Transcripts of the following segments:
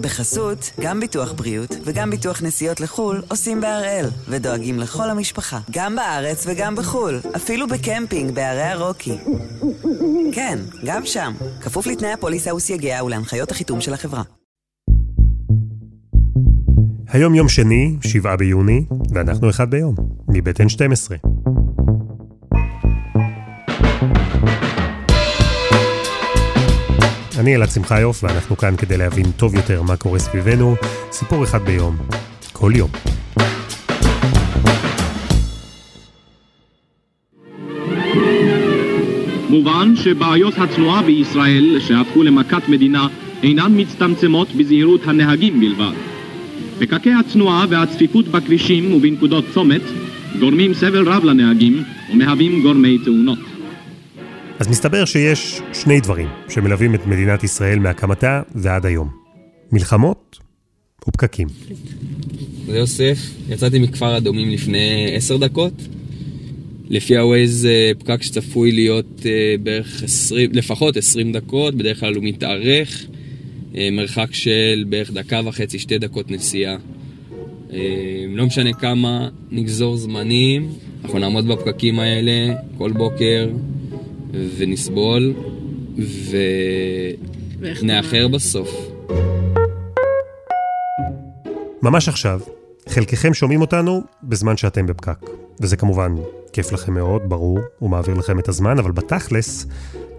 בחסות, גם ביטוח בריאות וגם ביטוח נסיעות לחו"ל עושים בהראל, ודואגים לכל המשפחה, גם בארץ וגם בחו"ל, אפילו בקמפינג בערי הרוקי. כן, גם שם, כפוף לתנאי הפוליסה וסייגיה ולהנחיות החיתום של החברה. היום יום שני, 7 ביוני, ואנחנו אחד ביום, מבית N12. אני אלעד שמחיוף, ואנחנו כאן כדי להבין טוב יותר מה קורה סביבנו, סיפור אחד ביום, כל יום. מובן שבעיות התנועה בישראל, שהפכו למכת מדינה, אינן מצטמצמות בזהירות הנהגים בלבד. פקקי התנועה והצפיפות בכבישים ובנקודות צומת גורמים סבל רב לנהגים ומהווים גורמי תאונות. אז מסתבר שיש שני דברים שמלווים את מדינת ישראל מהקמתה ועד היום. מלחמות ופקקים. זה יוסף, יצאתי מכפר אדומים לפני עשר דקות. לפי הווייז פקק שצפוי להיות אה, בערך 20, לפחות 20 דקות, בדרך כלל הוא מתארך. אה, מרחק של בערך דקה וחצי, שתי דקות נסיעה. אה, לא משנה כמה נגזור זמנים, אנחנו נעמוד בפקקים האלה כל בוקר ונסבול ונאחר בסוף. ממש עכשיו, חלקכם שומעים אותנו בזמן שאתם בפקק. וזה כמובן כיף לכם מאוד, ברור, הוא מעביר לכם את הזמן, אבל בתכלס,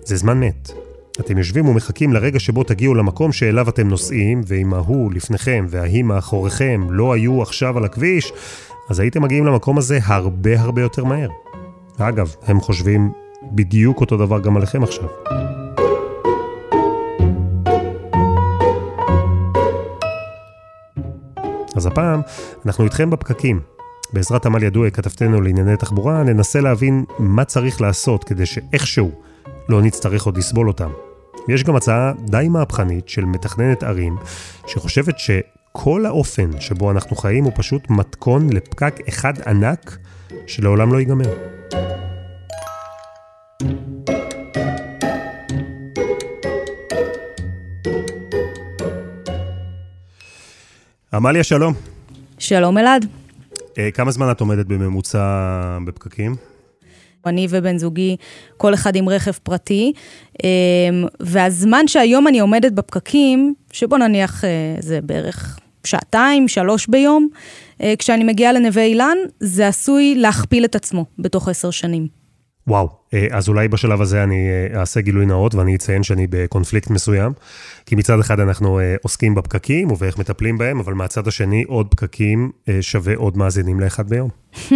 זה זמן מת. אתם יושבים ומחכים לרגע שבו תגיעו למקום שאליו אתם נוסעים, ואם ההוא לפניכם וההיא מאחוריכם לא היו עכשיו על הכביש, אז הייתם מגיעים למקום הזה הרבה הרבה יותר מהר. אגב, הם חושבים בדיוק אותו דבר גם עליכם עכשיו. אז הפעם אנחנו איתכם בפקקים. בעזרת עמל ידוע, כתבתנו לענייני תחבורה, ננסה להבין מה צריך לעשות כדי שאיכשהו לא נצטרך עוד לסבול אותם. יש גם הצעה די מהפכנית של מתכננת ערים, שחושבת שכל האופן שבו אנחנו חיים הוא פשוט מתכון לפקק אחד ענק שלעולם לא ייגמר. עמליה, שלום. שלום אלעד. אה, כמה זמן את עומדת בממוצע בפקקים? אני ובן זוגי, כל אחד עם רכב פרטי, אמ, והזמן שהיום אני עומדת בפקקים, שבוא נניח אה, זה בערך שעתיים, שלוש ביום, אה, כשאני מגיעה לנווה אילן, זה עשוי להכפיל את עצמו בתוך עשר שנים. וואו, אה, אז אולי בשלב הזה אני אעשה גילוי נאות ואני אציין שאני בקונפליקט מסוים. כי מצד אחד אנחנו עוסקים בפקקים ובאיך מטפלים בהם, אבל מהצד השני עוד פקקים שווה עוד מאזינים לאחד ביום.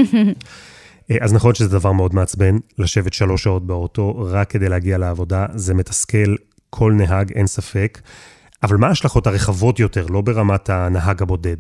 אה, אז נכון שזה דבר מאוד מעצבן, לשבת שלוש שעות באוטו רק כדי להגיע לעבודה, זה מתסכל כל נהג, אין ספק. אבל מה ההשלכות הרחבות יותר, לא ברמת הנהג הבודד?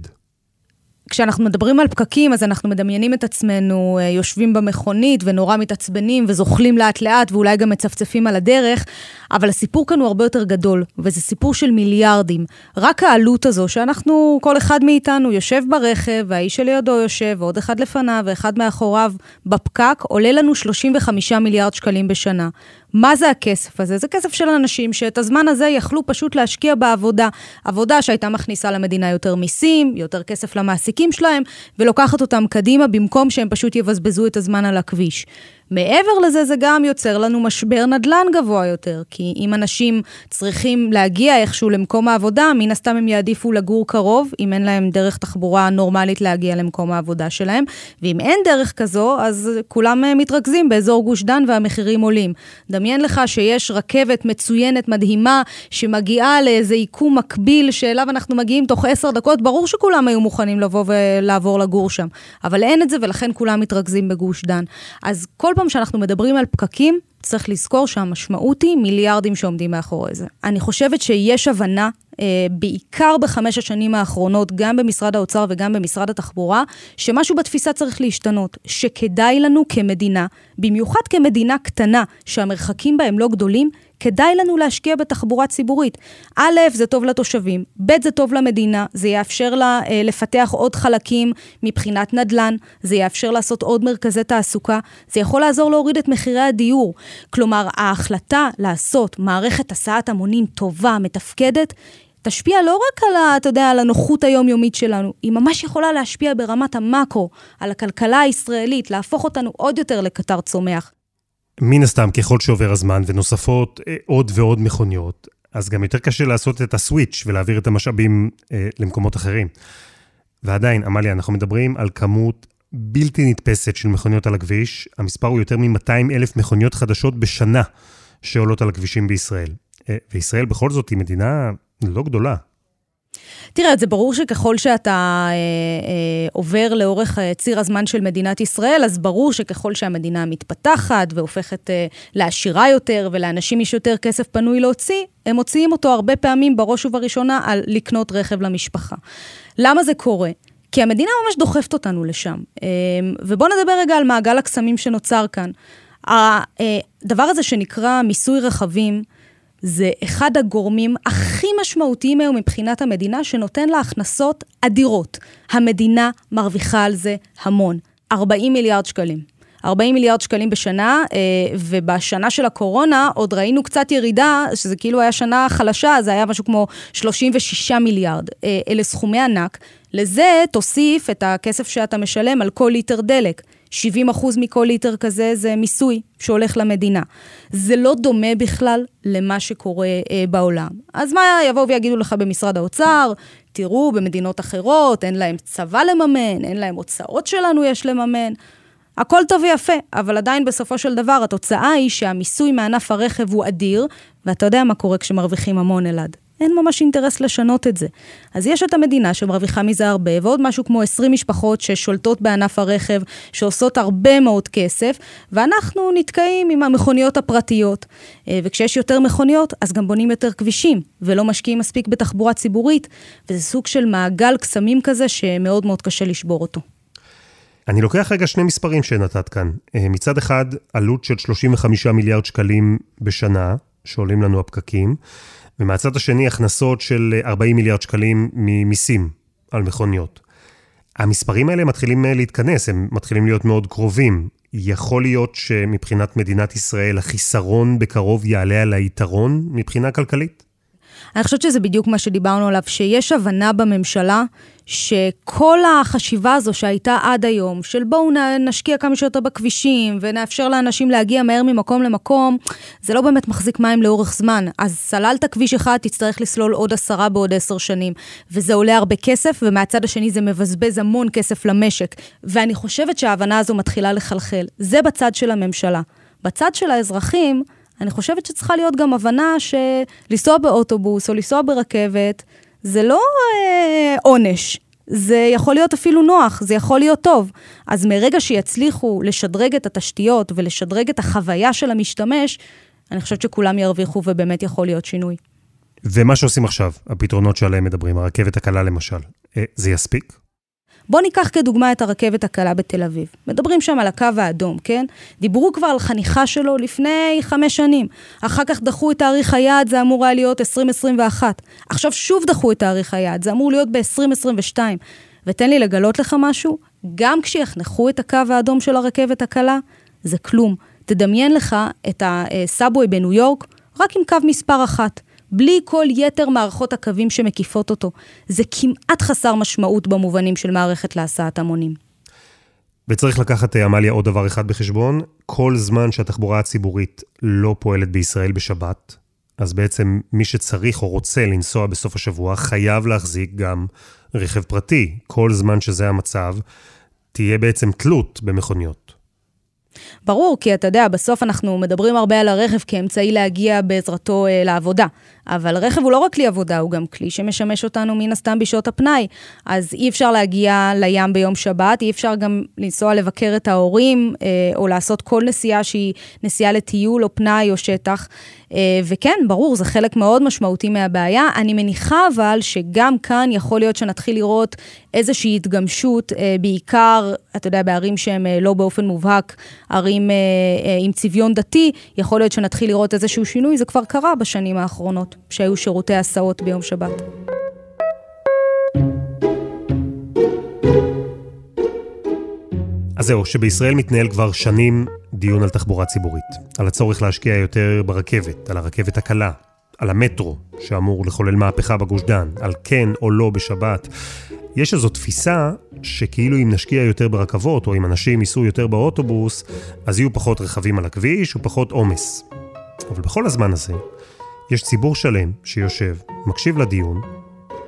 כשאנחנו מדברים על פקקים, אז אנחנו מדמיינים את עצמנו אה, יושבים במכונית ונורא מתעצבנים וזוחלים לאט לאט ואולי גם מצפצפים על הדרך, אבל הסיפור כאן הוא הרבה יותר גדול, וזה סיפור של מיליארדים. רק העלות הזו שאנחנו, כל אחד מאיתנו יושב ברכב, והאיש שלידו יושב, ועוד אחד לפניו ואחד מאחוריו בפקק, עולה לנו 35 מיליארד שקלים בשנה. מה זה הכסף הזה? זה כסף של אנשים שאת הזמן הזה יכלו פשוט להשקיע בעבודה. עבודה שהייתה מכניסה למדינה יותר מיסים, יותר כסף למעסיקים שלהם, ולוקחת אותם קדימה במקום שהם פשוט יבזבזו את הזמן על הכביש. מעבר לזה, זה גם יוצר לנו משבר נדל"ן גבוה יותר, כי אם אנשים צריכים להגיע איכשהו למקום העבודה, מן הסתם הם יעדיפו לגור קרוב, אם אין להם דרך תחבורה נורמלית להגיע למקום העבודה שלהם, ואם אין דרך כזו, אז כולם אה, מתרכזים באזור גוש דן והמחירים עולים. דמיין לך שיש רכבת מצוינת, מדהימה, שמגיעה לאיזה עיקום מקביל שאליו אנחנו מגיעים תוך עשר דקות, ברור שכולם היו מוכנים לבוא ולעבור לגור שם, אבל אין את זה ולכן כולם מתרכזים בגוש דן. אז כל פעם שאנחנו מדברים על פקקים, צריך לזכור שהמשמעות היא מיליארדים שעומדים מאחורי זה. אני חושבת שיש הבנה, אה, בעיקר בחמש השנים האחרונות, גם במשרד האוצר וגם במשרד התחבורה, שמשהו בתפיסה צריך להשתנות, שכדאי לנו כמדינה, במיוחד כמדינה קטנה, שהמרחקים בהם לא גדולים, כדאי לנו להשקיע בתחבורה ציבורית. א', זה טוב לתושבים, ב', זה טוב למדינה, זה יאפשר לה אה, לפתח עוד חלקים מבחינת נדל"ן, זה יאפשר לעשות עוד מרכזי תעסוקה, זה יכול לעזור להוריד את מחירי הדיור. כלומר, ההחלטה לעשות מערכת הסעת המונים טובה, מתפקדת, תשפיע לא רק על, אתה יודע, על הנוחות היומיומית שלנו, היא ממש יכולה להשפיע ברמת המקרו, על הכלכלה הישראלית, להפוך אותנו עוד יותר לקטר צומח. מן הסתם, ככל שעובר הזמן ונוספות אה, עוד ועוד מכוניות, אז גם יותר קשה לעשות את הסוויץ' ולהעביר את המשאבים אה, למקומות אחרים. ועדיין, עמליה, אנחנו מדברים על כמות בלתי נתפסת של מכוניות על הכביש. המספר הוא יותר מ-200 אלף מכוניות חדשות בשנה שעולות על הכבישים בישראל. אה, וישראל בכל זאת היא מדינה לא גדולה. תראה, זה ברור שככל שאתה אה, אה, עובר לאורך אה, ציר הזמן של מדינת ישראל, אז ברור שככל שהמדינה מתפתחת והופכת אה, לעשירה יותר ולאנשים יש יותר כסף פנוי להוציא, הם מוציאים אותו הרבה פעמים בראש ובראשונה על לקנות רכב למשפחה. למה זה קורה? כי המדינה ממש דוחפת אותנו לשם. אה, ובואו נדבר רגע על מעגל הקסמים שנוצר כאן. הדבר הזה שנקרא מיסוי רכבים, זה אחד הגורמים הכי משמעותיים היום מבחינת המדינה, שנותן לה הכנסות אדירות. המדינה מרוויחה על זה המון. 40 מיליארד שקלים. 40 מיליארד שקלים בשנה, אה, ובשנה של הקורונה עוד ראינו קצת ירידה, שזה כאילו היה שנה חלשה, זה היה משהו כמו 36 מיליארד. אה, אלה סכומי ענק. לזה תוסיף את הכסף שאתה משלם על כל ליטר דלק. 70 אחוז מכל ליטר כזה זה מיסוי שהולך למדינה. זה לא דומה בכלל למה שקורה אה, בעולם. אז מה יבואו ויגידו לך במשרד האוצר? תראו, במדינות אחרות אין להם צבא לממן, אין להם הוצאות שלנו יש לממן. הכל טוב ויפה, אבל עדיין בסופו של דבר התוצאה היא שהמיסוי מענף הרכב הוא אדיר, ואתה יודע מה קורה כשמרוויחים המון אלעד. אין ממש אינטרס לשנות את זה. אז יש את המדינה שמרוויחה מזה הרבה, ועוד משהו כמו 20 משפחות ששולטות בענף הרכב, שעושות הרבה מאוד כסף, ואנחנו נתקעים עם המכוניות הפרטיות. אה, וכשיש יותר מכוניות, אז גם בונים יותר כבישים, ולא משקיעים מספיק בתחבורה ציבורית, וזה סוג של מעגל קסמים כזה שמאוד מאוד קשה לשבור אותו. אני לוקח רגע שני מספרים שנתת כאן. אה, מצד אחד, עלות של 35 מיליארד שקלים בשנה, שעולים לנו הפקקים. ומהצד השני הכנסות של 40 מיליארד שקלים ממיסים על מכוניות. המספרים האלה מתחילים אה, להתכנס, הם מתחילים להיות מאוד קרובים. יכול להיות שמבחינת מדינת ישראל החיסרון בקרוב יעלה על היתרון מבחינה כלכלית? אני חושבת שזה בדיוק מה שדיברנו עליו, שיש הבנה בממשלה שכל החשיבה הזו שהייתה עד היום, של בואו נשקיע כמה שיותר בכבישים ונאפשר לאנשים להגיע מהר ממקום למקום, זה לא באמת מחזיק מים לאורך זמן. אז סללת כביש אחד, תצטרך לסלול עוד עשרה בעוד עשר שנים. וזה עולה הרבה כסף, ומהצד השני זה מבזבז המון כסף למשק. ואני חושבת שההבנה הזו מתחילה לחלחל. זה בצד של הממשלה. בצד של האזרחים, אני חושבת שצריכה להיות גם הבנה שלנסוע באוטובוס או לנסוע ברכבת, זה לא אה, עונש, זה יכול להיות אפילו נוח, זה יכול להיות טוב. אז מרגע שיצליחו לשדרג את התשתיות ולשדרג את החוויה של המשתמש, אני חושבת שכולם ירוויחו ובאמת יכול להיות שינוי. ומה שעושים עכשיו, הפתרונות שעליהם מדברים, הרכבת הקלה למשל, אה, זה יספיק? בואו ניקח כדוגמה את הרכבת הקלה בתל אביב. מדברים שם על הקו האדום, כן? דיברו כבר על חניכה שלו לפני חמש שנים. אחר כך דחו את תאריך היעד, זה אמור היה להיות 2021. עכשיו שוב דחו את תאריך היעד, זה אמור להיות ב-2022. ותן לי לגלות לך משהו, גם כשיחנכו את הקו האדום של הרכבת הקלה, זה כלום. תדמיין לך את הסאבווי בניו יורק, רק עם קו מספר אחת. בלי כל יתר מערכות הקווים שמקיפות אותו. זה כמעט חסר משמעות במובנים של מערכת להסעת המונים. וצריך לקחת, אה, עמליה, עוד דבר אחד בחשבון, כל זמן שהתחבורה הציבורית לא פועלת בישראל בשבת, אז בעצם מי שצריך או רוצה לנסוע בסוף השבוע חייב להחזיק גם רכב פרטי. כל זמן שזה המצב, תהיה בעצם תלות במכוניות. ברור, כי אתה יודע, בסוף אנחנו מדברים הרבה על הרכב כאמצעי להגיע בעזרתו אה, לעבודה. אבל רכב הוא לא רק כלי עבודה, הוא גם כלי שמשמש אותנו מן הסתם בשעות הפנאי. אז אי אפשר להגיע לים ביום שבת, אי אפשר גם לנסוע לבקר את ההורים, אה, או לעשות כל נסיעה שהיא נסיעה לטיול או פנאי או שטח. אה, וכן, ברור, זה חלק מאוד משמעותי מהבעיה. אני מניחה אבל שגם כאן יכול להיות שנתחיל לראות איזושהי התגמשות, אה, בעיקר, אתה יודע, בערים שהן לא באופן מובהק, ערים עם צביון דתי, יכול להיות שנתחיל לראות איזשהו שינוי, זה כבר קרה בשנים האחרונות. שהיו שירותי הסעות ביום שבת. אז זהו, שבישראל מתנהל כבר שנים דיון על תחבורה ציבורית. על הצורך להשקיע יותר ברכבת, על הרכבת הקלה, על המטרו, שאמור לחולל מהפכה בגוש דן, על כן או לא בשבת. יש איזו תפיסה שכאילו אם נשקיע יותר ברכבות, או אם אנשים ייסעו יותר באוטובוס, אז יהיו פחות רכבים על הכביש ופחות עומס. אבל בכל הזמן הזה, יש ציבור שלם שיושב, מקשיב לדיון,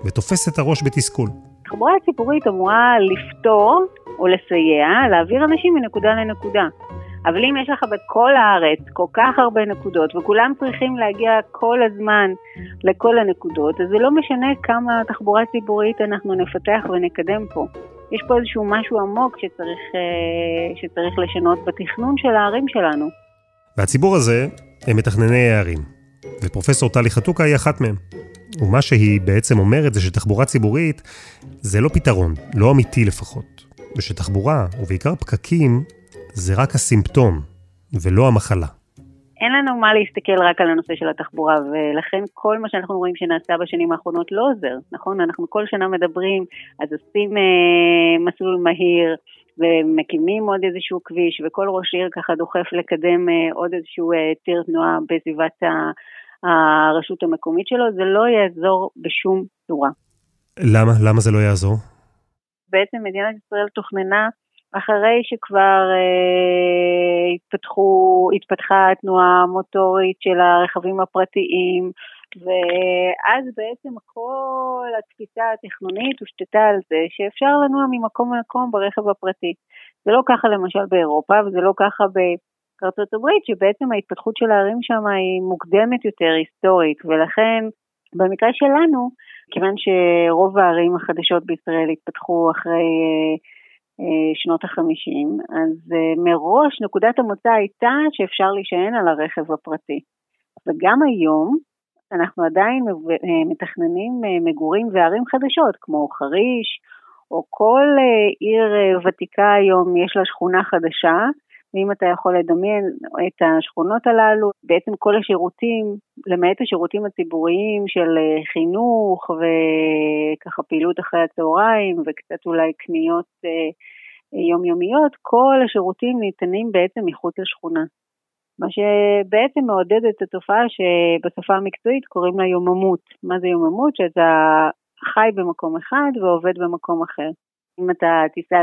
ותופס את הראש בתסכול. תחבורה ציבורית אמורה לפתור או לסייע, להעביר אנשים מנקודה לנקודה. אבל אם יש לך בכל הארץ כל כך הרבה נקודות וכולם צריכים להגיע כל הזמן לכל הנקודות, אז זה לא משנה כמה תחבורה ציבורית אנחנו נפתח ונקדם פה. יש פה איזשהו משהו עמוק שצריך, אה, שצריך לשנות בתכנון של הערים שלנו. והציבור הזה הם מתכנני הערים, ופרופסור טלי חתוקה היא אחת מהם. ומה שהיא בעצם אומרת זה שתחבורה ציבורית זה לא פתרון, לא אמיתי לפחות. ושתחבורה, ובעיקר פקקים, זה רק הסימפטום, ולא המחלה. אין לנו מה להסתכל רק על הנושא של התחבורה, ולכן כל מה שאנחנו רואים שנעשה בשנים האחרונות לא עוזר, נכון? אנחנו כל שנה מדברים, אז עושים אה, מסלול מהיר, ומקימים עוד איזשהו כביש, וכל ראש עיר ככה דוחף לקדם אה, עוד איזשהו אה, ציר תנועה בסביבת הרשות המקומית שלו, זה לא יעזור בשום צורה. למה? למה זה לא יעזור? בעצם מדינת ישראל תוכננה אחרי שכבר אה, התפתחו, התפתחה התנועה המוטורית של הרכבים הפרטיים, ואז בעצם כל התפיסה התכנונית הושתתה על זה שאפשר לנוע ממקום למקום ברכב הפרטי. זה לא ככה למשל באירופה, וזה לא ככה בארצות הברית, שבעצם ההתפתחות של הערים שם היא מוקדמת יותר, היסטורית, ולכן במקרה שלנו, כיוון שרוב הערים החדשות בישראל התפתחו אחרי אה, אה, שנות החמישים, אז אה, מראש נקודת המוצא הייתה שאפשר להישען על הרכב הפרטי. וגם היום אנחנו עדיין מתכננים מגורים וערים חדשות, כמו חריש, או כל עיר ותיקה היום יש לה שכונה חדשה, ואם אתה יכול לדמיין את השכונות הללו, בעצם כל השירותים, למעט השירותים הציבוריים של אה, חינוך וככה פעילות אחרי הצהריים וקצת אולי קניות אה, יומיומיות, כל השירותים ניתנים בעצם מחוץ לשכונה. מה שבעצם מעודד את התופעה שבשפה המקצועית קוראים לה יוממות. מה זה יוממות? שאתה חי במקום אחד ועובד במקום אחר. אם אתה תיסע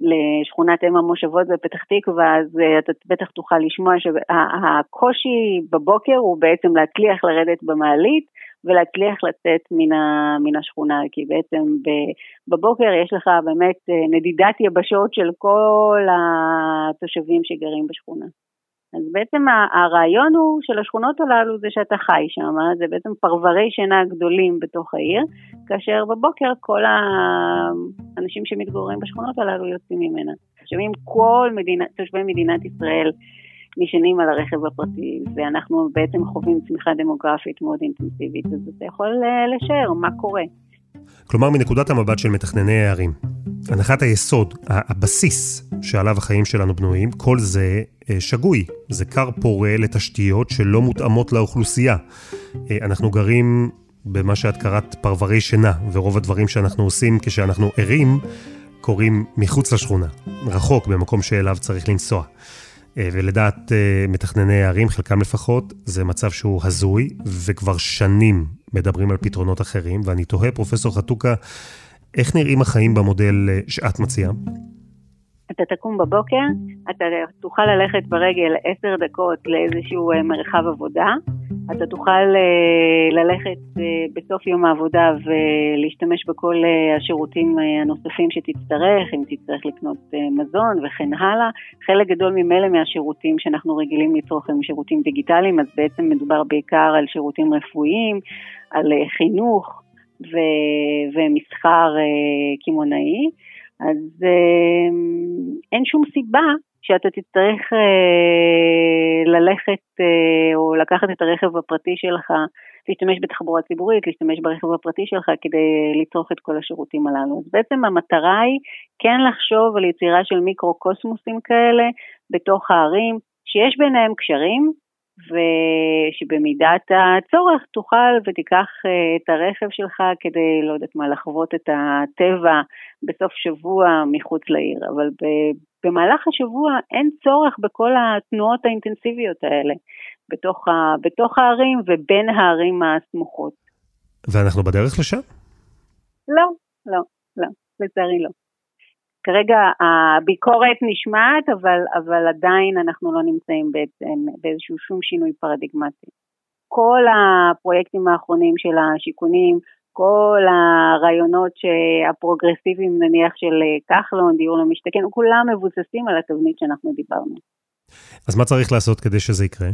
לשכונת אם המושבות בפתח תקווה, אז אה, אתה בטח תוכל לשמוע שהקושי בבוקר הוא בעצם להצליח לרדת במעלית ולהצליח לצאת מן, ה, מן השכונה, כי בעצם בבוקר יש לך באמת אה, נדידת יבשות של כל התושבים שגרים בשכונה. אז בעצם הרעיון הוא של השכונות הללו זה שאתה חי שם, זה בעצם פרברי שינה גדולים בתוך העיר, כאשר בבוקר כל האנשים שמתגוררים בשכונות הללו יוצאים ממנה. עכשיו אם כל מדינה, תושבי מדינת ישראל נשענים על הרכב הפרטי, ואנחנו בעצם חווים צמיחה דמוגרפית מאוד אינטנסיבית, אז אתה יכול לשער מה קורה. כלומר, מנקודת המבט של מתכנני הערים, הנחת היסוד, הבסיס שעליו החיים שלנו בנויים, כל זה אה, שגוי. זה כר פורה לתשתיות שלא מותאמות לאוכלוסייה. אה, אנחנו גרים במה שאת קראת פרברי שינה, ורוב הדברים שאנחנו עושים כשאנחנו ערים קורים מחוץ לשכונה, רחוק, במקום שאליו צריך לנסוע. אה, ולדעת מתכנני הערים, חלקם לפחות, זה מצב שהוא הזוי, וכבר שנים מדברים על פתרונות אחרים, ואני תוהה, פרופסור חתוקה, איך נראים החיים במודל שאת מציעה? אתה תקום בבוקר, אתה תוכל ללכת ברגל עשר דקות לאיזשהו אה, מרחב עבודה, אתה תוכל אה, ללכת אה, בסוף יום העבודה ולהשתמש בכל השירותים הנוספים שתצטרך, אם תצטרך לקנות מזון וכן הלאה. חלק גדול ממילא מהשירותים שאנחנו רגילים לצרוך הם שירותים דיגיטליים, אז בעצם מדובר בעיקר על שירותים רפואיים, על חינוך ו- ומסחר קמעונאי. אז אה, אין שום סיבה שאתה תצטרך אה, ללכת אה, או לקחת את הרכב הפרטי שלך, להשתמש בתחבורה ציבורית, להשתמש ברכב הפרטי שלך כדי לצרוך את כל השירותים הללו. אז בעצם המטרה היא כן לחשוב על יצירה של מיקרו-קוסמוסים כאלה בתוך הערים, שיש ביניהם קשרים, ושבמידת הצורך תוכל ותיקח אה, את הרכב שלך כדי, לא יודעת מה, לחוות את הטבע בסוף שבוע מחוץ לעיר, אבל במהלך השבוע אין צורך בכל התנועות האינטנסיביות האלה בתוך, ה, בתוך הערים ובין הערים הסמוכות. ואנחנו בדרך לשם? לא, לא, לא, לצערי לא. כרגע הביקורת נשמעת, אבל, אבל עדיין אנחנו לא נמצאים בעצם באיזשהו שום שינוי פרדיגמטי. כל הפרויקטים האחרונים של השיכונים, כל הרעיונות הפרוגרסיביים נניח של כחלון, דיור למשתכן, כולם מבוססים על התבנית שאנחנו דיברנו. אז מה צריך לעשות כדי שזה יקרה?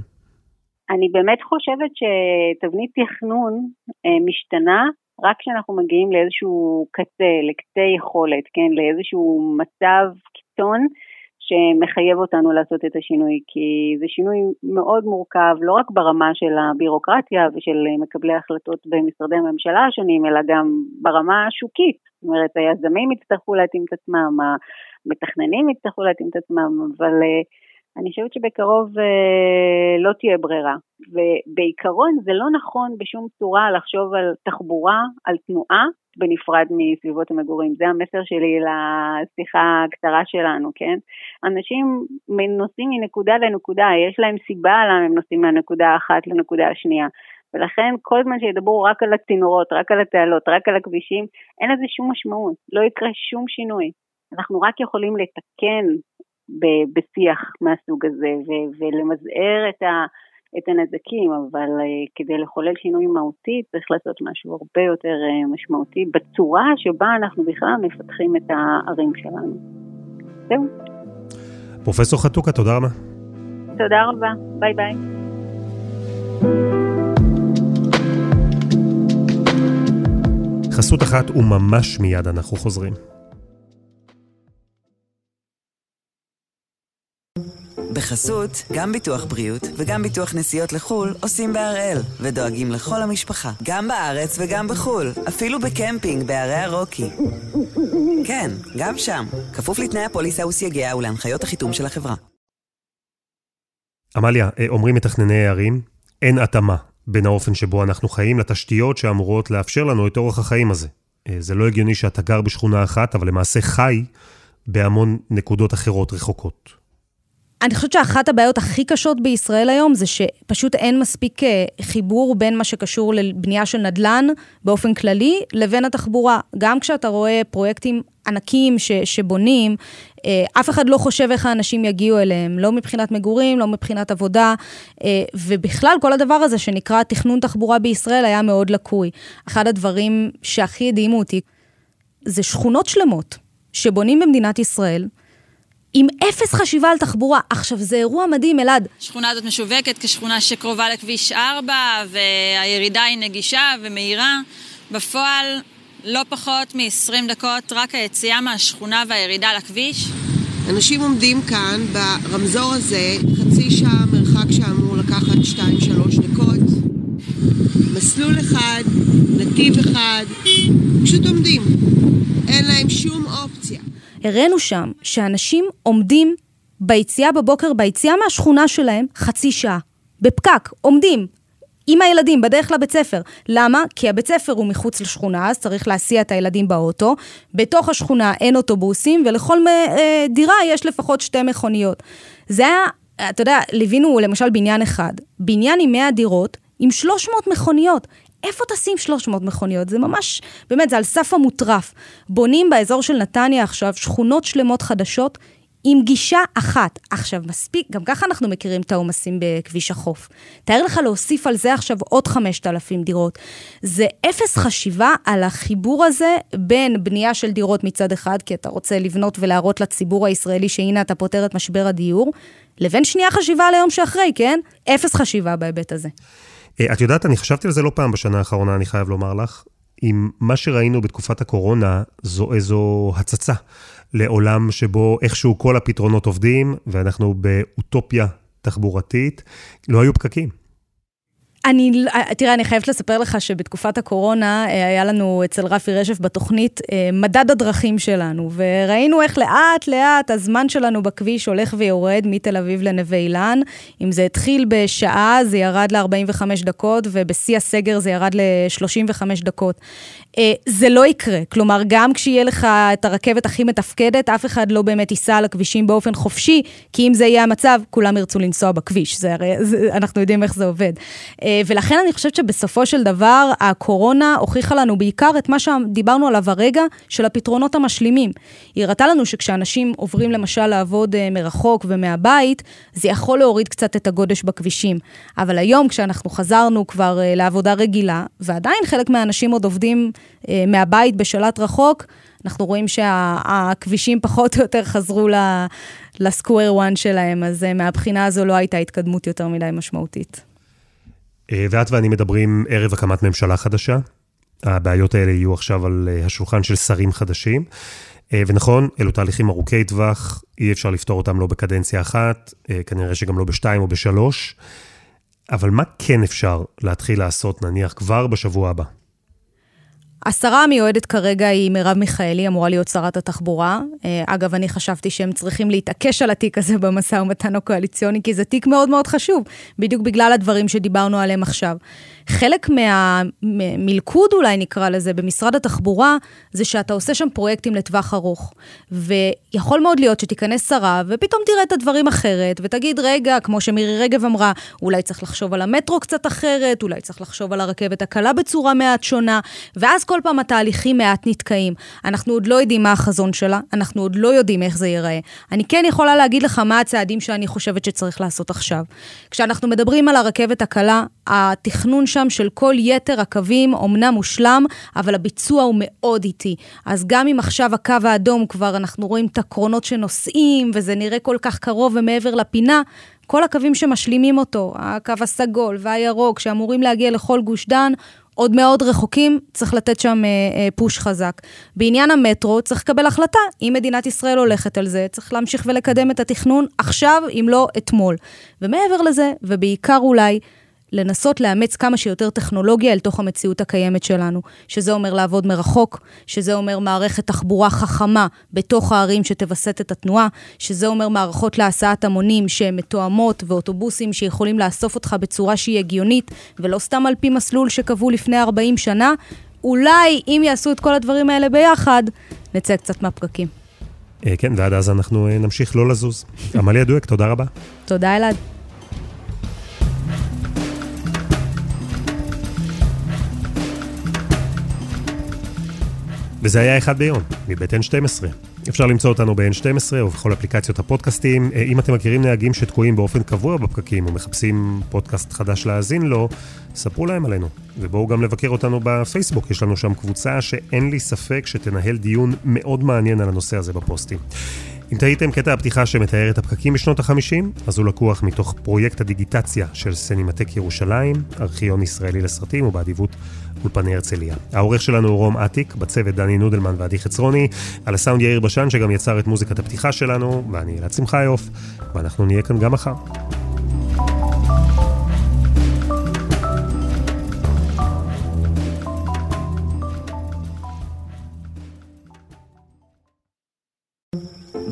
אני באמת חושבת שתבנית תכנון אה, משתנה רק כשאנחנו מגיעים לאיזשהו קצה, לקצה יכולת, כן, לאיזשהו מצב קיצון שמחייב אותנו לעשות את השינוי, כי זה שינוי מאוד מורכב, לא רק ברמה של הבירוקרטיה ושל מקבלי ההחלטות במשרדי הממשלה השונים, אלא גם ברמה השוקית. זאת אומרת, היזמים יצטרכו להתאים את עצמם, המתכננים יצטרכו להתאים את עצמם, אבל uh, אני חושבת שבקרוב אה, לא תהיה ברירה. ובעיקרון זה לא נכון בשום צורה לחשוב על תחבורה, על תנועה, בנפרד מסביבות המגורים. זה המסר שלי לשיחה הקצרה שלנו, כן? אנשים נוסעים מנקודה לנקודה, יש להם סיבה למה הם נוסעים מהנקודה האחת לנקודה השנייה. ולכן כל זמן שידברו רק על הצינורות, רק על התעלות, רק על הכבישים, אין לזה שום משמעות, לא יקרה שום שינוי. אנחנו רק יכולים לתקן בשיח מהסוג הזה ו- ולמזער את, ה- את הנזקים, אבל uh, כדי לחולל שינוי מהותי צריך לעשות משהו הרבה יותר uh, משמעותי בצורה שבה אנחנו בכלל מפתחים את הערים שלנו. זהו. פרופסור חתוקה, תודה רבה. תודה רבה, ביי ביי. חסות אחת וממש מיד אנחנו חוזרים. בחסות, גם ביטוח בריאות וגם ביטוח נסיעות לחו"ל עושים בהראל, ודואגים לכל המשפחה, גם בארץ וגם בחו"ל, אפילו בקמפינג בהרי הרוקי. כן, גם שם, כפוף לתנאי הפוליסה וסייגיה ולהנחיות החיתום של החברה. עמליה, אה, אומרים מתכנני הערים, אין התאמה בין האופן שבו אנחנו חיים לתשתיות שאמורות לאפשר לנו את אורח החיים הזה. אה, זה לא הגיוני שאתה גר בשכונה אחת, אבל למעשה חי בהמון נקודות אחרות רחוקות. אני חושבת שאחת הבעיות הכי קשות בישראל היום זה שפשוט אין מספיק אה, חיבור בין מה שקשור לבנייה של נדל"ן באופן כללי לבין התחבורה. גם כשאתה רואה פרויקטים ענקים ש, שבונים, אה, אף אחד לא חושב איך האנשים יגיעו אליהם, לא מבחינת מגורים, לא מבחינת עבודה, אה, ובכלל כל הדבר הזה שנקרא תכנון תחבורה בישראל היה מאוד לקוי. אחד הדברים שהכי הדהימו אותי זה שכונות שלמות שבונים במדינת ישראל, עם אפס חשיבה על תחבורה. עכשיו, זה אירוע מדהים, אלעד. השכונה הזאת משווקת כשכונה שקרובה לכביש 4, והירידה היא נגישה ומהירה. בפועל, לא פחות מ-20 דקות, רק היציאה מהשכונה והירידה לכביש. אנשים עומדים כאן ברמזור הזה, חצי שעה מרחק שאמור לקחת 2-3 דקות. מסלול אחד, נתיב אחד, פשוט עומדים. אין להם שום אופציה. הראינו שם שאנשים עומדים ביציאה בבוקר, ביציאה מהשכונה שלהם, חצי שעה. בפקק, עומדים. עם הילדים, בדרך לבית ספר. למה? כי הבית ספר הוא מחוץ לשכונה, אז צריך להסיע את הילדים באוטו. בתוך השכונה אין אוטובוסים, ולכל אה, דירה יש לפחות שתי מכוניות. זה היה, אתה יודע, ליווינו למשל בניין אחד. בניין עם 100 דירות, עם 300 מכוניות. איפה תשים 300 מכוניות? זה ממש, באמת, זה על סף המוטרף. בונים באזור של נתניה עכשיו שכונות שלמות חדשות עם גישה אחת. עכשיו, מספיק, גם ככה אנחנו מכירים את העומסים בכביש החוף. תאר לך להוסיף על זה עכשיו עוד 5,000 דירות. זה אפס חשיבה על החיבור הזה בין בנייה של דירות מצד אחד, כי אתה רוצה לבנות ולהראות לציבור הישראלי שהנה אתה פותר את משבר הדיור, לבין שנייה חשיבה על היום שאחרי, כן? אפס חשיבה בהיבט הזה. אה, את יודעת, אני חשבתי על זה לא פעם בשנה האחרונה, אני חייב לומר לך. אם מה שראינו בתקופת הקורונה זו איזו הצצה לעולם שבו איכשהו כל הפתרונות עובדים, ואנחנו באוטופיה תחבורתית, לא היו פקקים. אני, תראה, אני חייבת לספר לך שבתקופת הקורונה אה, היה לנו אצל רפי רשף בתוכנית אה, מדד הדרכים שלנו, וראינו איך לאט-לאט הזמן שלנו בכביש הולך ויורד מתל אביב לנווה אילן. אם זה התחיל בשעה, זה ירד ל-45 דקות, ובשיא הסגר זה ירד ל-35 דקות. אה, זה לא יקרה. כלומר, גם כשיהיה לך את הרכבת הכי מתפקדת, אף אחד לא באמת ייסע על הכבישים באופן חופשי, כי אם זה יהיה המצב, כולם ירצו לנסוע בכביש. זה הרי, זה, אנחנו יודעים איך זה עובד. אה, ולכן אני חושבת שבסופו של דבר, הקורונה הוכיחה לנו בעיקר את מה שדיברנו עליו הרגע, של הפתרונות המשלימים. היא הראתה לנו שכשאנשים עוברים למשל לעבוד אה, מרחוק ומהבית, זה יכול להוריד קצת את הגודש בכבישים. אבל היום, כשאנחנו חזרנו כבר לעבודה רגילה, ועדיין חלק מהאנשים עוד עובדים אה, מהבית בשלט רחוק, אנחנו רואים שהכבישים פחות או יותר חזרו לסקוויר 1 שלהם, אז אה, מהבחינה הזו לא הייתה התקדמות יותר מדי משמעותית. אה, ואת ואני מדברים ערב הקמת ממשלה חדשה. הבעיות האלה יהיו עכשיו על השולחן של שרים חדשים. ונכון, אלו תהליכים ארוכי טווח, אי אפשר לפתור אותם לא בקדנציה אחת, כנראה שגם לא בשתיים או בשלוש. אבל מה כן אפשר להתחיל לעשות, נניח, כבר בשבוע הבא? השרה המיועדת כרגע היא מרב מיכאלי, אמורה להיות שרת התחבורה. אה, אגב, אני חשבתי שהם צריכים להתעקש על התיק הזה במשא ומתן הקואליציוני, כי זה תיק מאוד מאוד חשוב, בדיוק בגלל הדברים שדיברנו עליהם עכשיו. חלק מהמלכוד אולי נקרא לזה במשרד התחבורה, זה שאתה עושה שם פרויקטים לטווח ארוך. ויכול מאוד להיות שתיכנס שרה ופתאום תראה את הדברים אחרת, ותגיד, רגע, כמו שמירי רגב אמרה, אולי צריך לחשוב על המטרו קצת אחרת, אולי צריך לחשוב על הרכבת הקלה בצורה מעט שונה, ואז כל פעם התהליכים מעט נתקעים. אנחנו עוד לא יודעים מה החזון שלה, אנחנו עוד לא יודעים איך זה ייראה. אני כן יכולה להגיד לך מה הצעדים שאני חושבת שצריך לעשות עכשיו. כשאנחנו מדברים על הרכבת הקלה, התכנון שם של כל יתר הקווים אומנם מושלם, אבל הביצוע הוא מאוד איטי. אז גם אם עכשיו הקו האדום כבר אנחנו רואים את הקרונות שנוסעים, וזה נראה כל כך קרוב ומעבר לפינה, כל הקווים שמשלימים אותו, הקו הסגול והירוק, שאמורים להגיע לכל גוש דן, עוד מאוד רחוקים, צריך לתת שם אה, אה, פוש חזק. בעניין המטרו, צריך לקבל החלטה. אם מדינת ישראל הולכת על זה, צריך להמשיך ולקדם את התכנון עכשיו, אם לא אתמול. ומעבר לזה, ובעיקר אולי, לנסות לאמץ כמה שיותר טכנולוגיה אל תוך המציאות הקיימת שלנו, שזה אומר לעבוד מרחוק, שזה אומר מערכת תחבורה חכמה בתוך הערים שתווסת את התנועה, שזה אומר מערכות להסעת המונים שהן מתואמות ואוטובוסים שיכולים לאסוף אותך בצורה שהיא הגיונית, ולא סתם על פי מסלול שקבעו לפני 40 שנה. אולי אם יעשו את כל הדברים האלה ביחד, נצא קצת מהפקקים. אה, כן, ועד אז אנחנו אה, נמשיך לא לזוז. עמליה דואק, תודה רבה. תודה, אלעד. וזה היה אחד ביום, מבית N12. אפשר למצוא אותנו ב-N12 או בכל אפליקציות הפודקאסטים. אה, אם אתם מכירים נהגים שתקועים באופן קבוע בפקקים ומחפשים פודקאסט חדש להאזין לו, ספרו להם עלינו. ובואו גם לבקר אותנו בפייסבוק, יש לנו שם קבוצה שאין לי ספק שתנהל דיון מאוד מעניין על הנושא הזה בפוסטים. אם תהיתם קטע הפתיחה שמתאר את הפקקים בשנות ה-50, אז הוא לקוח מתוך פרויקט הדיגיטציה של סנימטק ירושלים, ארכיון ישראלי לסרטים ובאדיבות אולפני הרצליה. העורך שלנו הוא רום אטיק, בצוות דני נודלמן ועדי חצרוני, על הסאונד יאיר בשן שגם יצר את מוזיקת הפתיחה שלנו, ואני אלעד שמחיוף, ואנחנו נהיה כאן גם מחר.